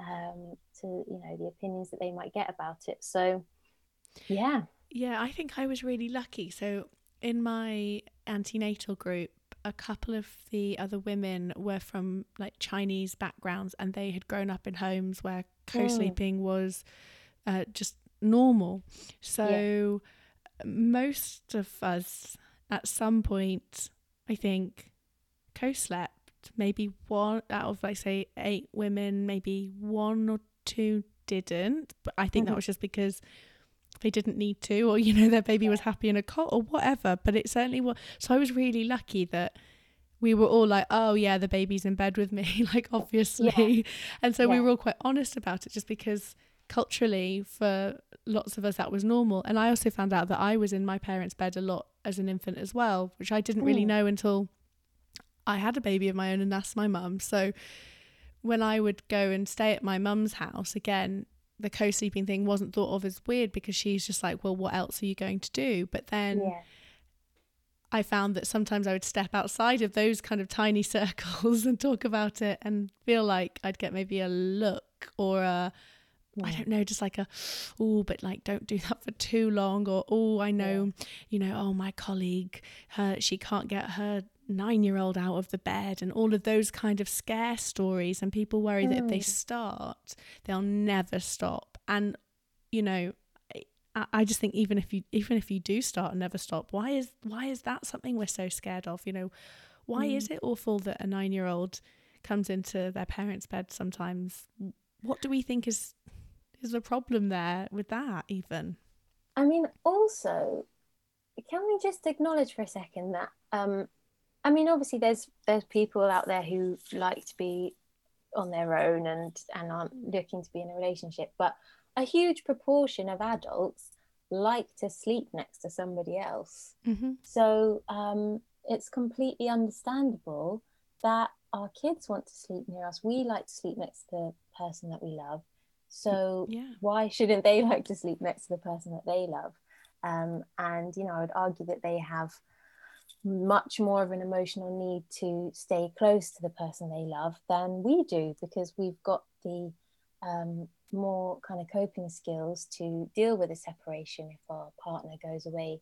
um, to you know the opinions that they might get about it. So yeah. Yeah i think i was really lucky. So in my antenatal group a couple of the other women were from like Chinese backgrounds and they had grown up in homes where co-sleeping mm. was uh, just normal. So yeah. most of us at some point, I think, co-slept. Maybe one out of like say eight women, maybe one or two didn't. But I think mm-hmm. that was just because they didn't need to, or you know, their baby was happy in a cot or whatever. But it certainly was. So I was really lucky that we were all like, oh yeah, the baby's in bed with me, like obviously. Yeah. And so yeah. we were all quite honest about it just because culturally for lots of us that was normal. And I also found out that I was in my parents' bed a lot as an infant as well, which I didn't really mm. know until I had a baby of my own and asked my mum. So when I would go and stay at my mum's house again, the co-sleeping thing wasn't thought of as weird because she's just like, well, what else are you going to do? But then yeah I found that sometimes I would step outside of those kind of tiny circles and talk about it and feel like I'd get maybe a look or a I don't know, just like a, oh, but like don't do that for too long, or oh, I know, yeah. you know, oh, my colleague, her, she can't get her nine year old out of the bed, and all of those kind of scare stories. And people worry mm. that if they mm. start, they'll never stop. And, you know, I, just think even if you even if you do start and never stop, why is why is that something we're so scared of? You know, why mm. is it awful that a nine year old comes into their parents' bed sometimes? What do we think is is the problem there with that even? I mean, also, can we just acknowledge for a second that um, I mean, obviously, there's there's people out there who like to be on their own and and aren't looking to be in a relationship, but a huge proportion of adults like to sleep next to somebody else. Mm-hmm. So um, it's completely understandable that our kids want to sleep near us. We like to sleep next to the person that we love. So yeah. why shouldn't they like to sleep next to the person that they love? Um, and you know, I would argue that they have much more of an emotional need to stay close to the person they love than we do because we've got the um, more kind of coping skills to deal with a separation if our partner goes away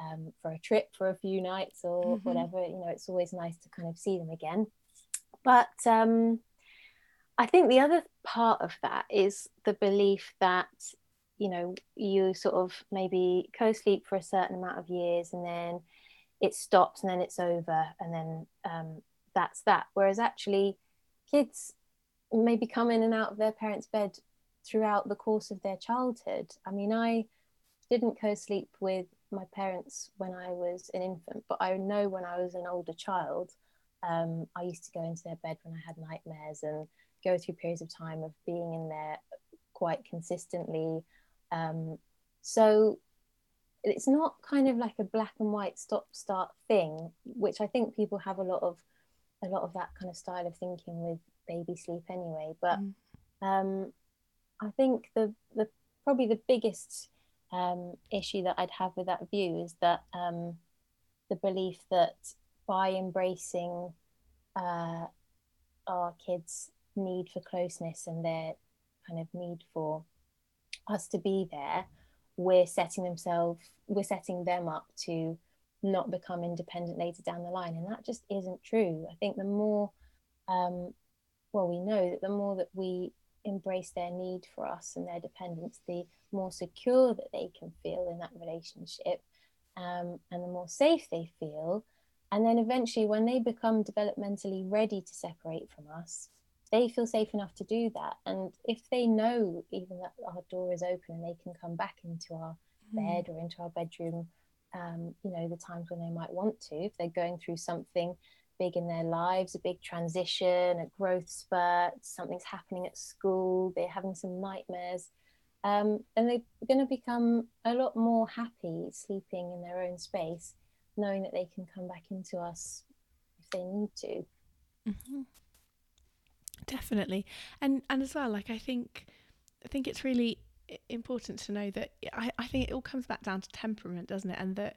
um, for a trip for a few nights or mm-hmm. whatever. You know, it's always nice to kind of see them again. But um, I think the other part of that is the belief that, you know, you sort of maybe co sleep for a certain amount of years and then it stops and then it's over and then um, that's that. Whereas actually, kids maybe come in and out of their parents' bed throughout the course of their childhood. I mean, I didn't co sleep with my parents when I was an infant, but I know when I was an older child, um, I used to go into their bed when I had nightmares and go through periods of time of being in there quite consistently. Um, so it's not kind of like a black and white stop start thing, which I think people have a lot of a lot of that kind of style of thinking with baby sleep anyway. But mm. um, I think the the probably the biggest um, issue that I'd have with that view is that um, the belief that by embracing uh, our kids' need for closeness and their kind of need for us to be there, we're setting themselves, we're setting them up to not become independent later down the line, and that just isn't true. I think the more, um, well, we know that the more that we embrace their need for us and their dependence, the more secure that they can feel in that relationship, um, and the more safe they feel, and then eventually, when they become developmentally ready to separate from us, they feel safe enough to do that. And if they know even that our door is open and they can come back into our mm. bed or into our bedroom, um, you know, the times when they might want to, if they're going through something big in their lives, a big transition, a growth spurt, something's happening at school, they're having some nightmares, um, and they're going to become a lot more happy sleeping in their own space knowing that they can come back into us if they need to. Mm-hmm. Definitely, and and as well, like I think, I think it's really important to know that I, I think it all comes back down to temperament, doesn't it? And that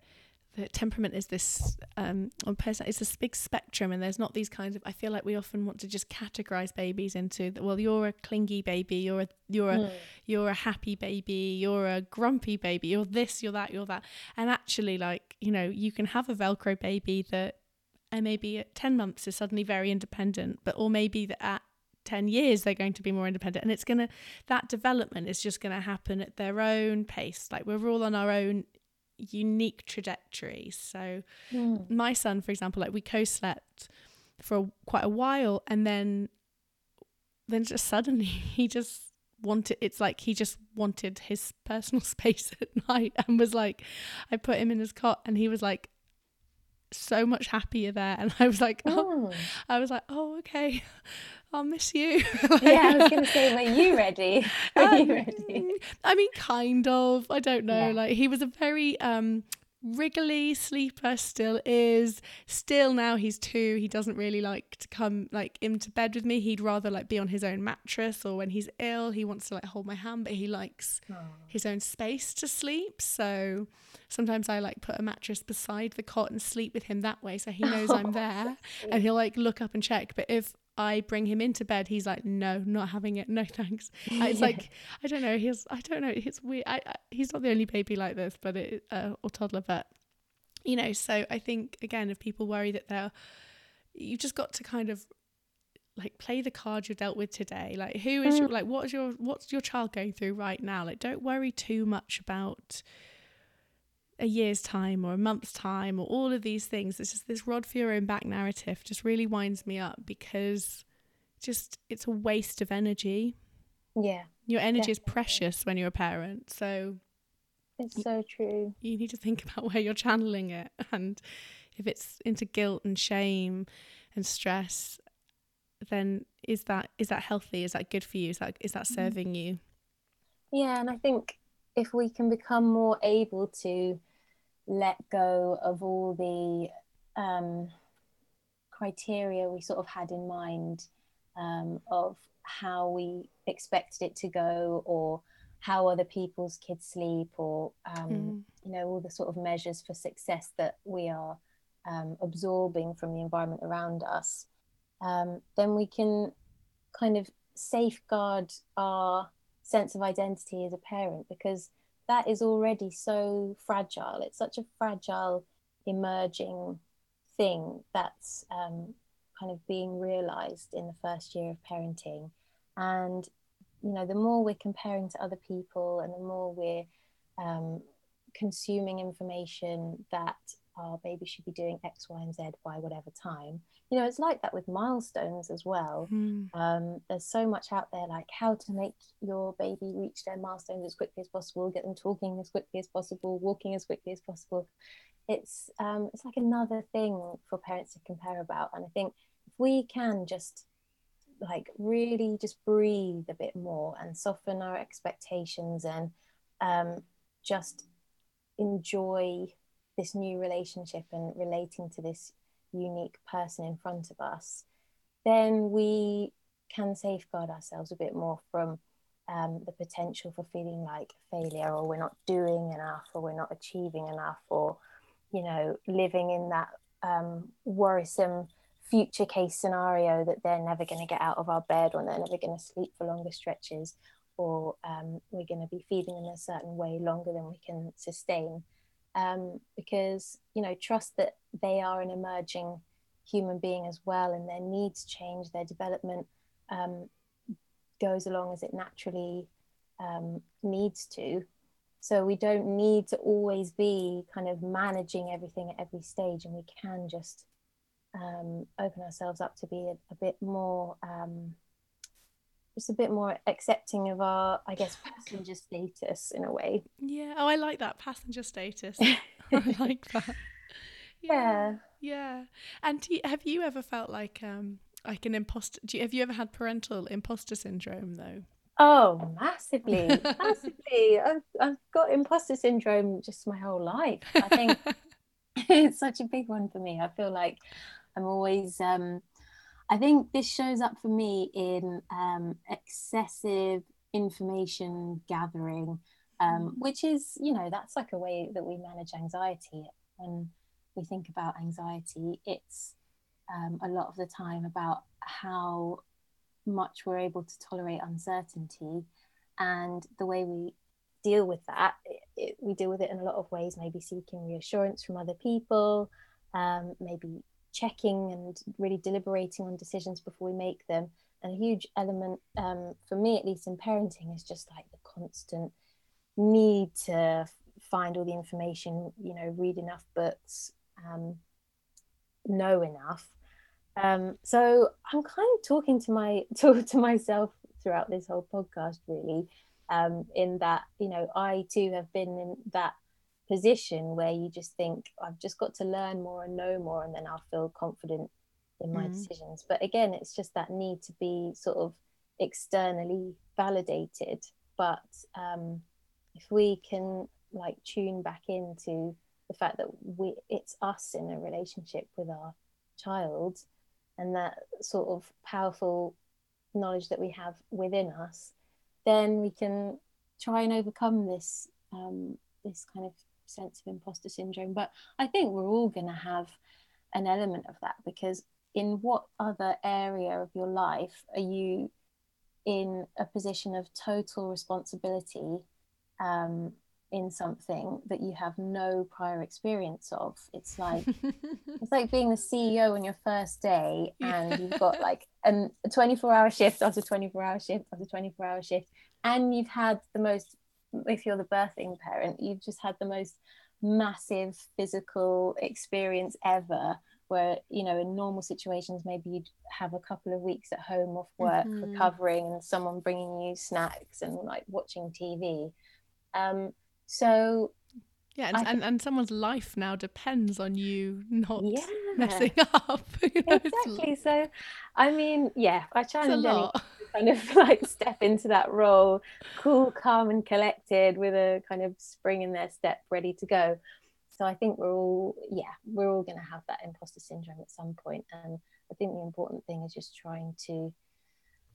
that temperament is this um on person it's this big spectrum and there's not these kinds of I feel like we often want to just categorize babies into well you're a clingy baby you're a you're a mm. you're a happy baby you're a grumpy baby you're this you're that you're that. And actually like you know you can have a velcro baby that and maybe at 10 months is suddenly very independent but or maybe that at 10 years they're going to be more independent. And it's going to that development is just going to happen at their own pace. Like we're all on our own unique trajectory. So mm. my son, for example, like we co-slept for a, quite a while, and then then just suddenly he just wanted it's like he just wanted his personal space at night and was like I put him in his cot and he was like so much happier there and I was like oh, oh. I was like oh okay I'll miss you. like, yeah, I was going to say, were you ready? Were um, you ready? I mean, kind of. I don't know. Yeah. Like he was a very um wriggly sleeper still is still now he's two he doesn't really like to come like into bed with me he'd rather like be on his own mattress or when he's ill he wants to like hold my hand but he likes Aww. his own space to sleep so sometimes i like put a mattress beside the cot and sleep with him that way so he knows i'm there and he'll like look up and check but if I bring him into bed, he's like, no, not having it. No, thanks. It's like, I don't know. He's, I don't know. He's weird. I, I, he's not the only baby like this, but it, uh, or toddler, but you know, so I think again, if people worry that they're, you've just got to kind of like play the card you're dealt with today. Like who is your, mm. like, what's your, what's your child going through right now? Like, don't worry too much about, a year's time or a month's time or all of these things. It's just this rod for your own back narrative just really winds me up because just it's a waste of energy. Yeah. Your energy definitely. is precious when you're a parent. So it's so true. You need to think about where you're channeling it and if it's into guilt and shame and stress then is that is that healthy? Is that good for you? Is that is that mm-hmm. serving you? Yeah, and I think if we can become more able to let go of all the um, criteria we sort of had in mind um, of how we expected it to go or how other people's kids sleep or um, mm. you know all the sort of measures for success that we are um, absorbing from the environment around us um, then we can kind of safeguard our sense of identity as a parent because that is already so fragile. It's such a fragile, emerging thing that's um, kind of being realized in the first year of parenting. And, you know, the more we're comparing to other people and the more we're um, consuming information that our baby should be doing X, Y, and Z by whatever time. You know, it's like that with milestones as well. Mm. Um, there's so much out there, like how to make your baby reach their milestones as quickly as possible, get them talking as quickly as possible, walking as quickly as possible. It's um, it's like another thing for parents to compare about, and I think if we can just like really just breathe a bit more and soften our expectations and um, just enjoy this new relationship and relating to this unique person in front of us, then we can safeguard ourselves a bit more from um, the potential for feeling like failure or we're not doing enough or we're not achieving enough or, you know, living in that um, worrisome future case scenario that they're never going to get out of our bed or they're never going to sleep for longer stretches or um, we're going to be feeding in a certain way longer than we can sustain um, because you know trust that they are an emerging human being as well and their needs change their development um, goes along as it naturally um, needs to. So we don't need to always be kind of managing everything at every stage and we can just um, open ourselves up to be a, a bit more um, just a bit more accepting of our, I guess, passenger status in a way. Yeah. Oh, I like that passenger status. I like that. Yeah. Yeah. And you, have you ever felt like um like an imposter? Do you, have you ever had parental imposter syndrome though? Oh, massively, massively. I've, I've got imposter syndrome just my whole life. I think it's such a big one for me. I feel like I'm always um I think this shows up for me in um, excessive information gathering, um, mm. which is, you know, that's like a way that we manage anxiety. When we think about anxiety, it's um, a lot of the time about how much we're able to tolerate uncertainty and the way we deal with that. It, it, we deal with it in a lot of ways, maybe seeking reassurance from other people, um, maybe checking and really deliberating on decisions before we make them. And a huge element, um, for me at least in parenting, is just like the constant need to find all the information, you know, read enough books, um, know enough. Um, so I'm kind of talking to my to, to myself throughout this whole podcast, really, um, in that you know I too have been in that position where you just think I've just got to learn more and know more and then I'll feel confident in my mm. decisions but again it's just that need to be sort of externally validated but um, if we can like tune back into the fact that we it's us in a relationship with our child and that sort of powerful knowledge that we have within us then we can try and overcome this um, this kind of sense of imposter syndrome. But I think we're all going to have an element of that because in what other area of your life are you in a position of total responsibility um, in something that you have no prior experience of. It's like it's like being the CEO on your first day and you've got like an, a 24 hour shift after 24 hour shift after 24 hour shift and you've had the most if you're the birthing parent you've just had the most massive physical experience ever where you know in normal situations maybe you'd have a couple of weeks at home off work mm-hmm. recovering and someone bringing you snacks and like watching tv um, so yeah, and, and, and, someone's life now depends on you not yeah. messing up. you know, exactly. So, I mean, yeah, I challenge to kind of like step into that role, cool, calm, and collected, with a kind of spring in their step, ready to go. So I think we're all, yeah, we're all going to have that imposter syndrome at some point. and I think the important thing is just trying to,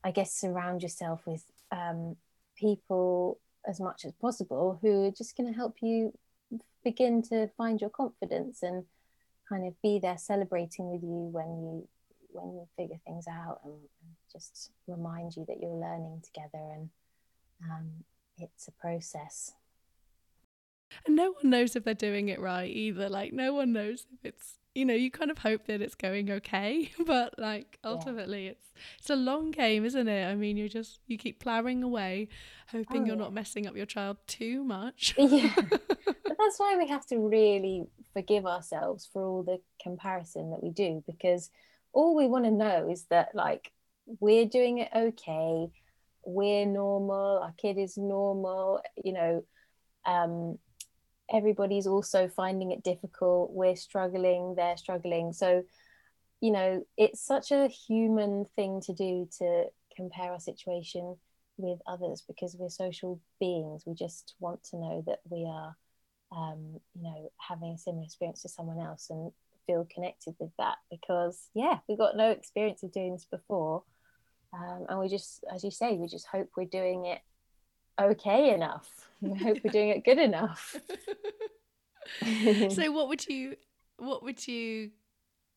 I guess, surround yourself with um, people as much as possible who are just going to help you begin to find your confidence and kind of be there celebrating with you when you when you figure things out and, and just remind you that you're learning together and um, it's a process and no one knows if they're doing it right either like no one knows if it's you know you kind of hope that it's going okay but like ultimately yeah. it's it's a long game isn't it i mean you just you keep plowing away hoping oh, you're yeah. not messing up your child too much yeah but that's why we have to really forgive ourselves for all the comparison that we do because all we want to know is that like we're doing it okay we're normal our kid is normal you know um everybody's also finding it difficult we're struggling they're struggling. So you know it's such a human thing to do to compare our situation with others because we're social beings. We just want to know that we are um, you know having a similar experience to someone else and feel connected with that because yeah we got no experience of doing this before um, and we just as you say we just hope we're doing it okay enough. I hope we're doing it good enough. so what would you what would you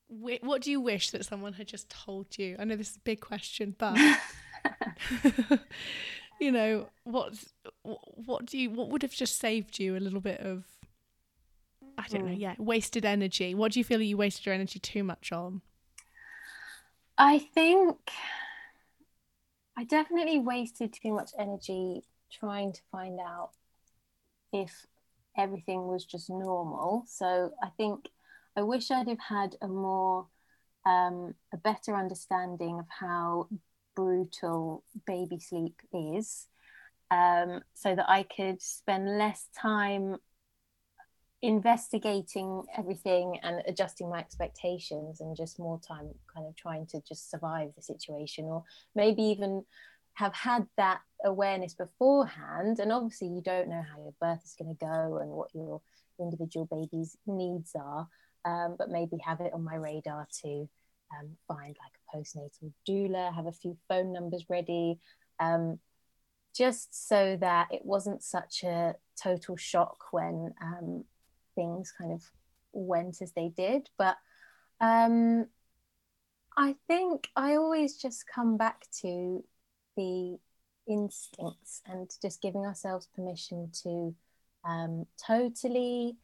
what do you wish that someone had just told you? I know this is a big question, but you know, what what do you what would have just saved you a little bit of I don't know, hmm. yeah, wasted energy. What do you feel you wasted your energy too much on? I think I definitely wasted too much energy trying to find out if everything was just normal. So I think I wish I'd have had a more um, a better understanding of how brutal baby sleep is, um, so that I could spend less time investigating everything and adjusting my expectations and just more time kind of trying to just survive the situation or maybe even have had that awareness beforehand. And obviously you don't know how your birth is going to go and what your individual baby's needs are um, but maybe have it on my radar to um, find like a postnatal doula have a few phone numbers ready um, just so that it wasn't such a total shock when um, things kind of went as they did but um, I think I always just come back to the instincts and just giving ourselves permission to um, totally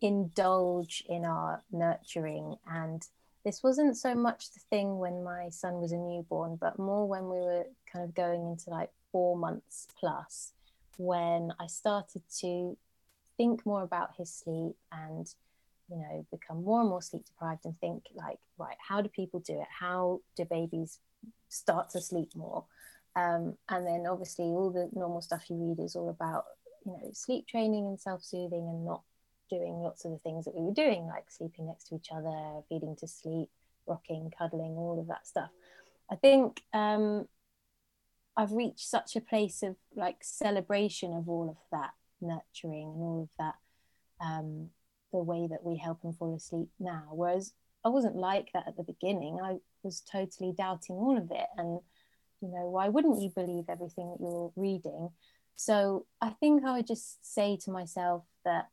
indulge in our nurturing. And this wasn't so much the thing when my son was a newborn, but more when we were kind of going into like four months plus, when I started to think more about his sleep and you know become more and more sleep deprived and think like right how do people do it? How do babies start to sleep more. Um, and then obviously all the normal stuff you read is all about you know sleep training and self-soothing and not doing lots of the things that we were doing like sleeping next to each other feeding to sleep rocking cuddling all of that stuff. I think um, i've reached such a place of like celebration of all of that nurturing and all of that um, the way that we help them fall asleep now. Whereas i wasn't like that at the beginning. I was totally doubting all of it and you know why wouldn't you believe everything that you're reading? So i think i would just say to myself that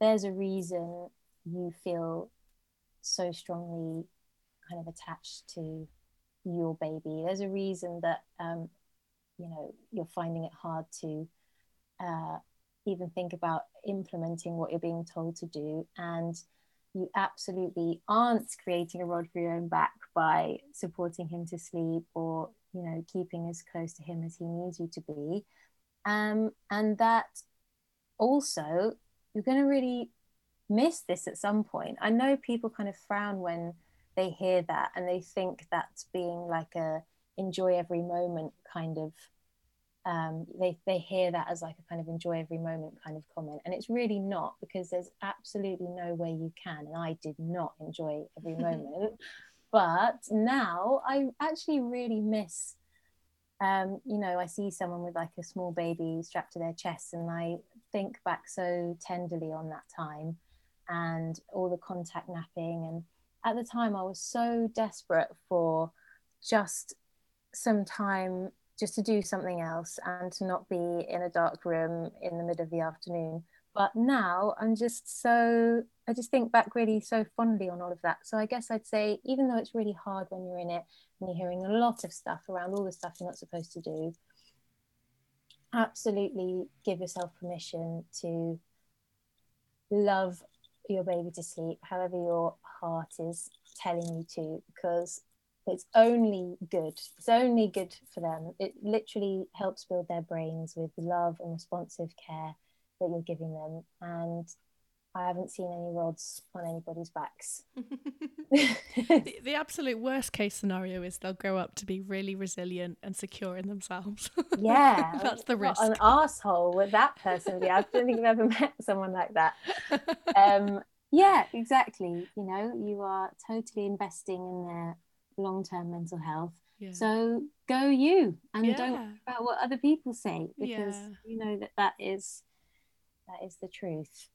there's a reason you feel so strongly kind of attached to your baby. There's a reason that um, you know you're finding it hard to uh, even think about implementing what you're being told to do, and you absolutely aren't creating a rod for your own back by supporting him to sleep or you know keeping as close to him as he needs you to be, um, and that also you're going to really miss this at some point. I know people kind of frown when they hear that and they think that's being like a enjoy every moment kind of um, they, they hear that as like a kind of enjoy every moment kind of comment. And it's really not because there's absolutely no way you can. And i did not enjoy every moment. But now i actually really miss um, you know i see someone with like a small baby strapped to their chest and i think back so tenderly on that time and all the contact napping. And at the time I was so desperate for just some time just to do something else and to not be in a dark room in the middle of the afternoon. But now I'm just so, I just think back really so fondly on all of that. So I guess I'd say, even though it's really hard when you're in it and you're hearing a lot of stuff around all the stuff you're not supposed to do, absolutely give yourself permission to love your baby to sleep, however your heart is telling you to, because it's only good. It's only good for them. It literally helps build their brains with love and responsive care that you're giving them. And I haven't seen any rods on anybody's backs. the, the, absolute worst case scenario is they'll grow up to be really resilient and secure in themselves. Yeah, that's the risk. An asshole with that person. Yeah, I don't think I've ever met someone like that. Um, yeah, exactly. You know, you are totally investing in their long-term mental health. Yeah. So go you, and yeah. don't worry about what other people say because yeah. you know that that is that is the truth.